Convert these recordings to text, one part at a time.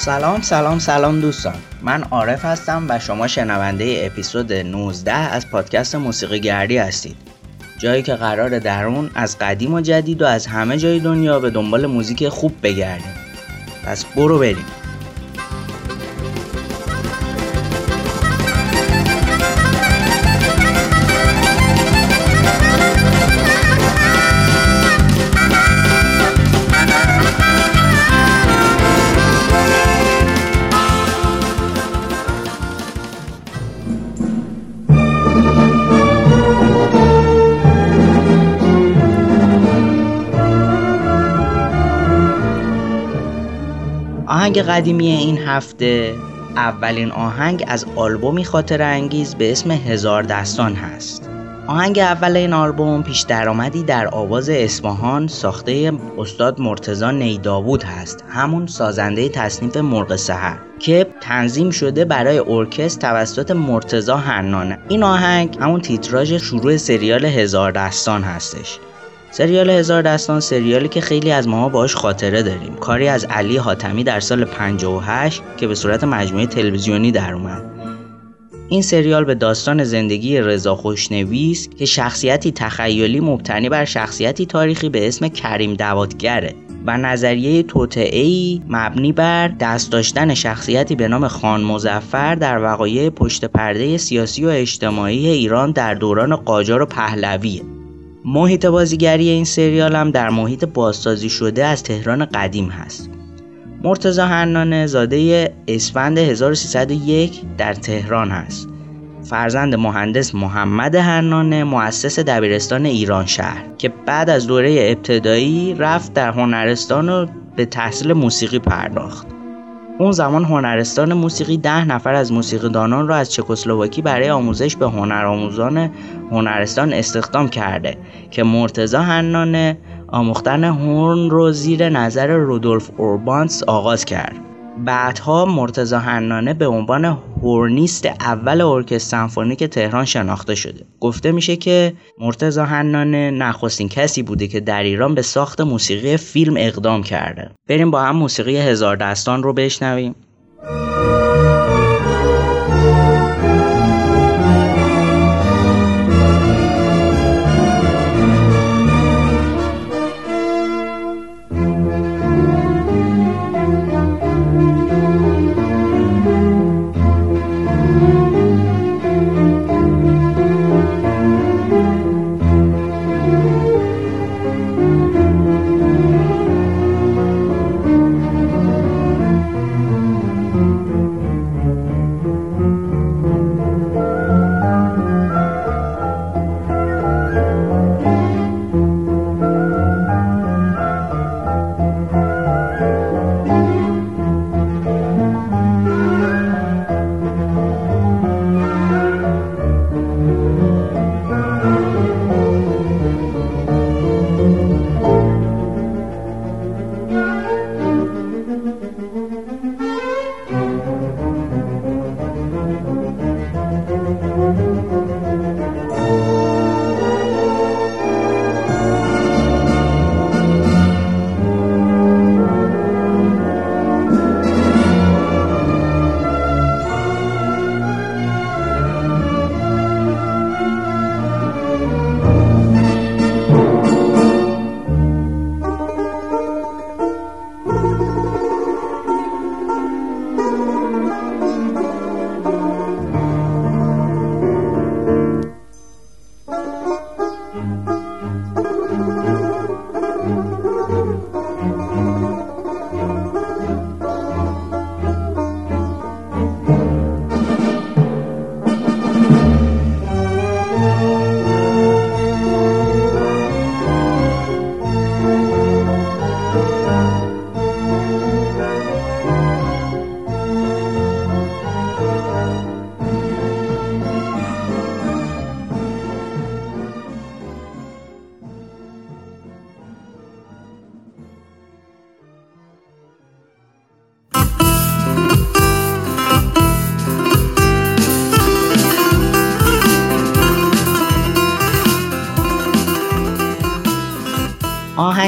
سلام سلام سلام دوستان. من عارف هستم و شما شنونده اپیزود 19 از پادکست موسیقی گردی هستید. جایی که قرار در اون از قدیم و جدید و از همه جای دنیا به دنبال موزیک خوب بگردیم. پس برو بریم. آهنگ قدیمی این هفته اولین آهنگ از آلبومی خاطر انگیز به اسم هزار دستان هست. آهنگ اول این آلبوم پیش درآمدی در آواز اسمهان ساخته استاد مرتزا نیداوود هست همون سازنده تصنیف مرغ سهر که تنظیم شده برای ارکستر توسط مرتزا حنانه این آهنگ همون تیتراژ شروع سریال هزار دستان هستش. سریال هزار دستان سریالی که خیلی از ماها باش خاطره داریم. کاری از علی حاتمی در سال 58 که به صورت مجموعه تلویزیونی در اومد. این سریال به داستان زندگی رضا خوشنویس که شخصیتی تخیلی مبتنی بر شخصیتی تاریخی به اسم کریم دوادگره و نظریه توطعه‌ای مبنی بر دست داشتن شخصیتی به نام خان مزفر در وقایع پشت پرده سیاسی و اجتماعی ایران در دوران قاجار و پهلویه. محیط بازیگری این سریال هم در محیط بازسازی شده از تهران قدیم هست. مرتزا حنانه زاده اسفند 1301 در تهران هست. فرزند مهندس محمد حنانه مؤسس دبیرستان ایران شهر که بعد از دوره ابتدایی رفت در هنرستان و به تحصیل موسیقی پرداخت. اون زمان هنرستان موسیقی ده نفر از موسیقیدانان را از چکسلواکی برای آموزش به هنرآموزان هنرستان استخدام کرده که مرتزا حنانه آموختن هورن رو زیر نظر رودولف اوربانس آغاز کرد. بعدها مرتزا حنانه به عنوان هورنیست اول ارکستر سمفونیک تهران شناخته شده. گفته میشه که مرتزا حنانه نخستین کسی بوده که در ایران به ساخت موسیقی فیلم اقدام کرده. بریم با هم موسیقی هزار دستان رو بشنویم.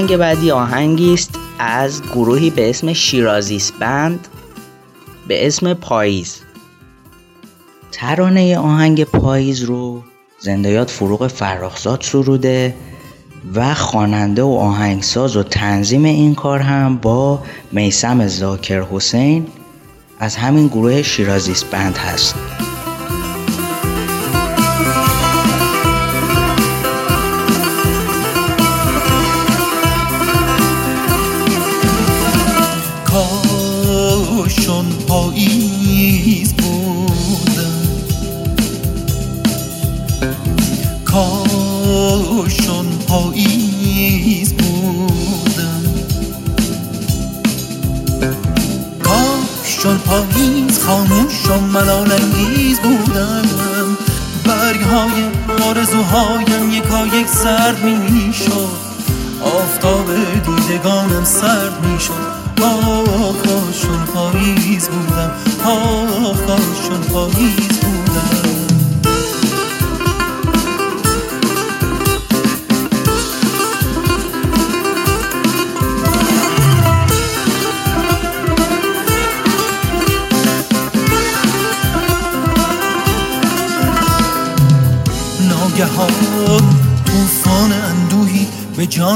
آهنگ بعدی آهنگی است از گروهی به اسم شیرازیس بند به اسم پاییز. ترانه آهنگ پاییز رو زندیات فروغ فراخزاد سروده و خواننده و آهنگساز و تنظیم این کار هم با میسم زاکر حسین از همین گروه شیرازیس بند هست.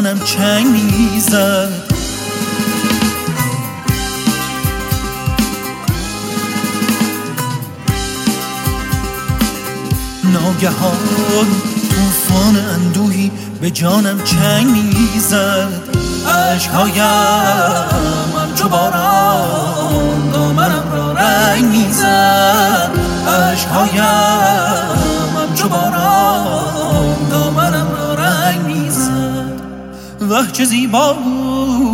جانم چنگ می‌زد ناگهان طوفان اندوهی به جانم چنگ می‌زد عشقهایم همچو باران دامنم را رنگ می‌زد. عشقهایم همچو باران وه زیبا بود.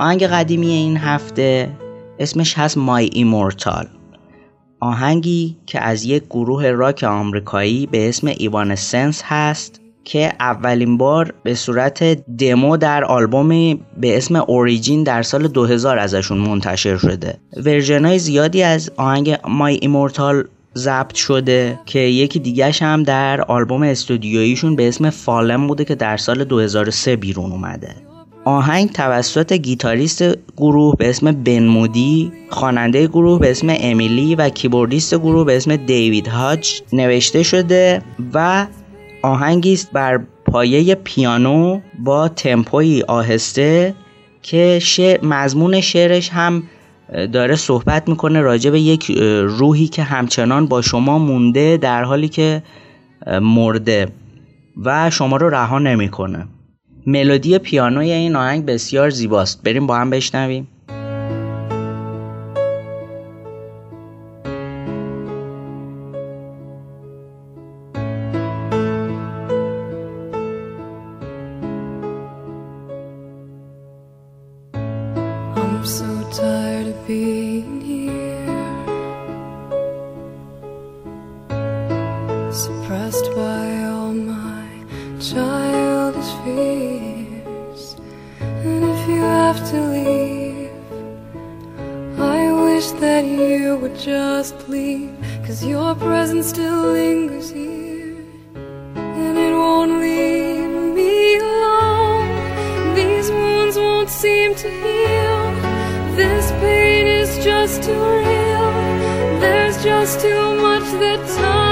آهنگ قدیمی این هفته اسمش هست My Immortal آهنگی که از یک گروه راک آمریکایی به اسم Evanescence هست که اولین بار به صورت دمو در آلبومی به اسم Origin در سال 2000 ازشون منتشر شده. version های زیادی از آهنگ My Immortal ضبط شده که یکی دیگهش هم در آلبوم استودیوییشون به اسم Fallen بوده که در سال 2003 بیرون اومده. آهنگ توسط گیتاریست گروه به اسم بن مودی، خواننده گروه به اسم امیلی و کیبوردیست گروه به اسم دیوید هاجز نوشته شده و آهنگی است بر پایه پیانو با تمپوی آهسته که شعر مضمون شعرش هم داره صحبت می‌کنه راجع به یک روحی که همچنان با شما مونده در حالی که مرده و شما رو رها نمی‌کنه. ملودی پیانوی این آهنگ بسیار زیباست بریم با هم بشنویم suppressed by all my child. those fears. And if you have to leave, I wish that you would just leave. Cause your presence still lingers here. And it won't leave me alone. These wounds won't seem to heal. This pain is just too real. There's just too much that time.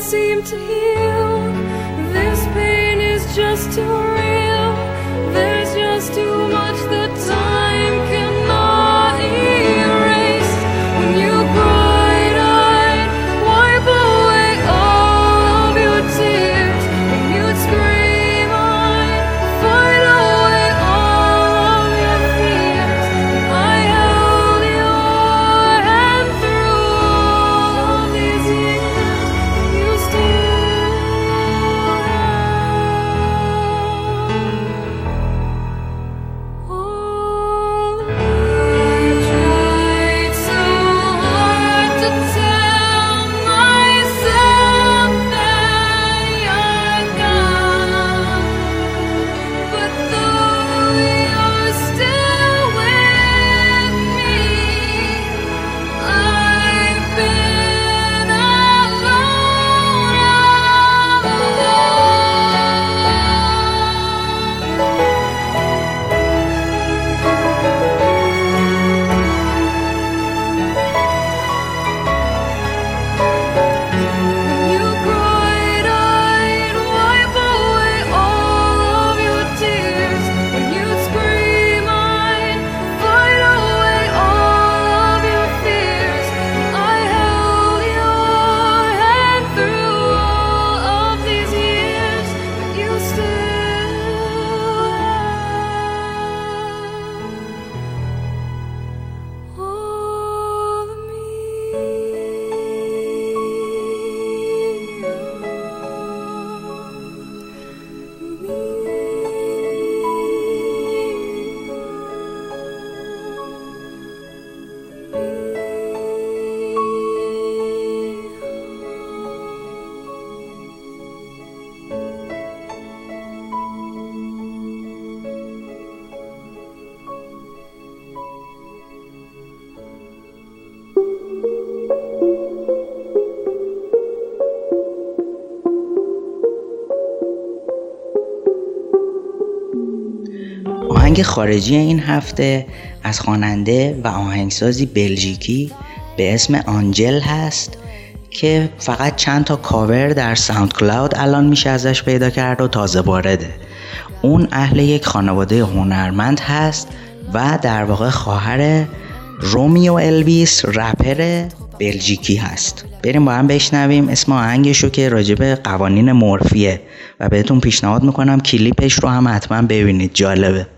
Seem to heal. This pain is just too آهنگ خارجی این هفته از خواننده و آهنگسازی بلژیکی به اسم Angèle هست که فقط چند تا کاور در SoundCloud الان میشه ازش پیدا کرد و تازه وارده. اون اهل یک خانواده هنرمند هست و در واقع خواهر Roméo Elvis رپر بلژیکی هست. بریم با هم بشنویم اسم آهنگشو که راجب قوانین مورفیه و بهتون پیشنهاد می‌کنم کلیپش رو هم حتما ببینید جالبه.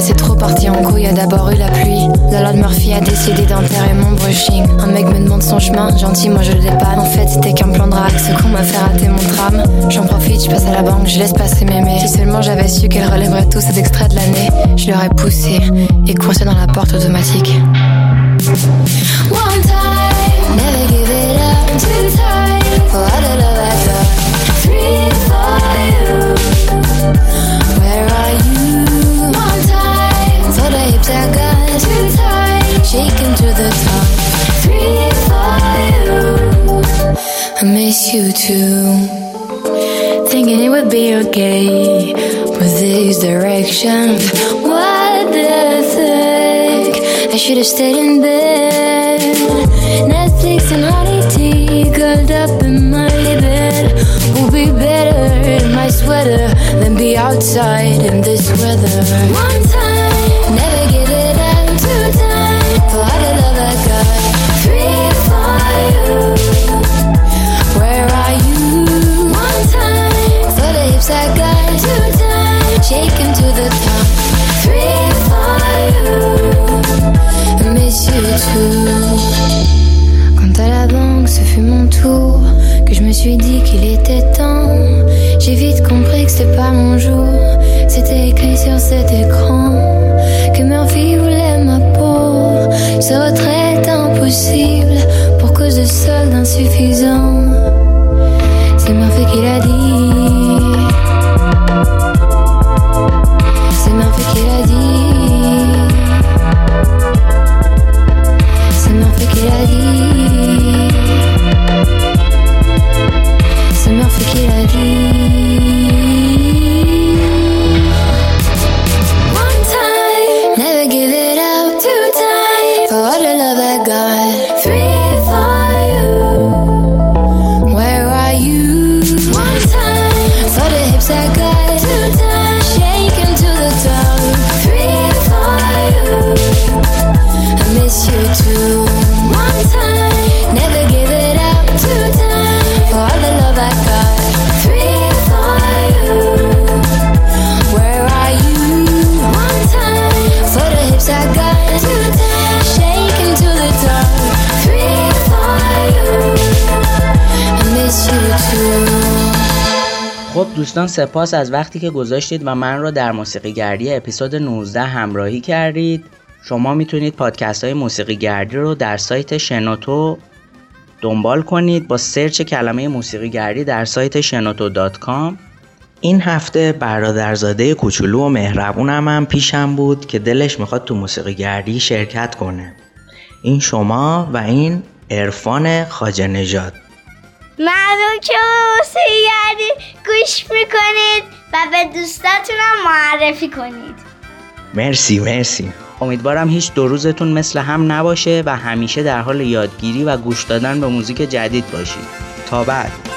C'est trop parti en couille, y a d'abord eu la pluie. La loi de Murphy a décidé d'enterrer mon brushing. Un mec me demande son chemin, gentil, moi je le dépanne. En fait, c'était qu'un plan de drague, ce qu'on m'a fait rater mon tram. J'en profite, je passe à la banque, je laisse passer mémé. Si seulement j'avais su qu'elle relèverait tous ces extraits de l'année, je l'aurais poussé et coincé dans la porte automatique. One time, never give it up. Two times, for all the love I got. Three for you. Shaking to the top. Three for you. I miss you too. Thinking it would be okay with this direction. What the fuck? I should have stayed in bed. Netflix and honey tea curled up in my bed. Will be better in my sweater than be outside in this weather. One time, too. Quand à la banque ce fut mon tour, que je me suis dit qu'il était temps. J'ai vite compris que c'était pas mon jour. C'était écrit sur cet écran que Murphy voulait ma peau. Ce retrait impossible pour cause de soldes insuffisants. دوستان سپاس از وقتی که گذاشتید و من رو در موسیقی گردی اپیزود 19 همراهی کردید. شما می‌تونید پادکست های موسیقی گردی رو در سایت شنوتو دنبال کنید. با سرچ کلمه موسیقی گردی در سایت شنوتو این هفته برادرزاده کوچولو و مهربونم هم پیشم بود که دلش می‌خواد تو موسیقی گردی شرکت کنه. این شما و این عرفان خاجه مردم که موسیقی گردی گوش می‌کنید و به دوستاتونم معرفی کنید. مرسی مرسی. امیدوارم هیچ دو روزتون مثل هم نباشه و همیشه در حال یادگیری و گوش دادن به موزیک جدید باشید. تا بعد.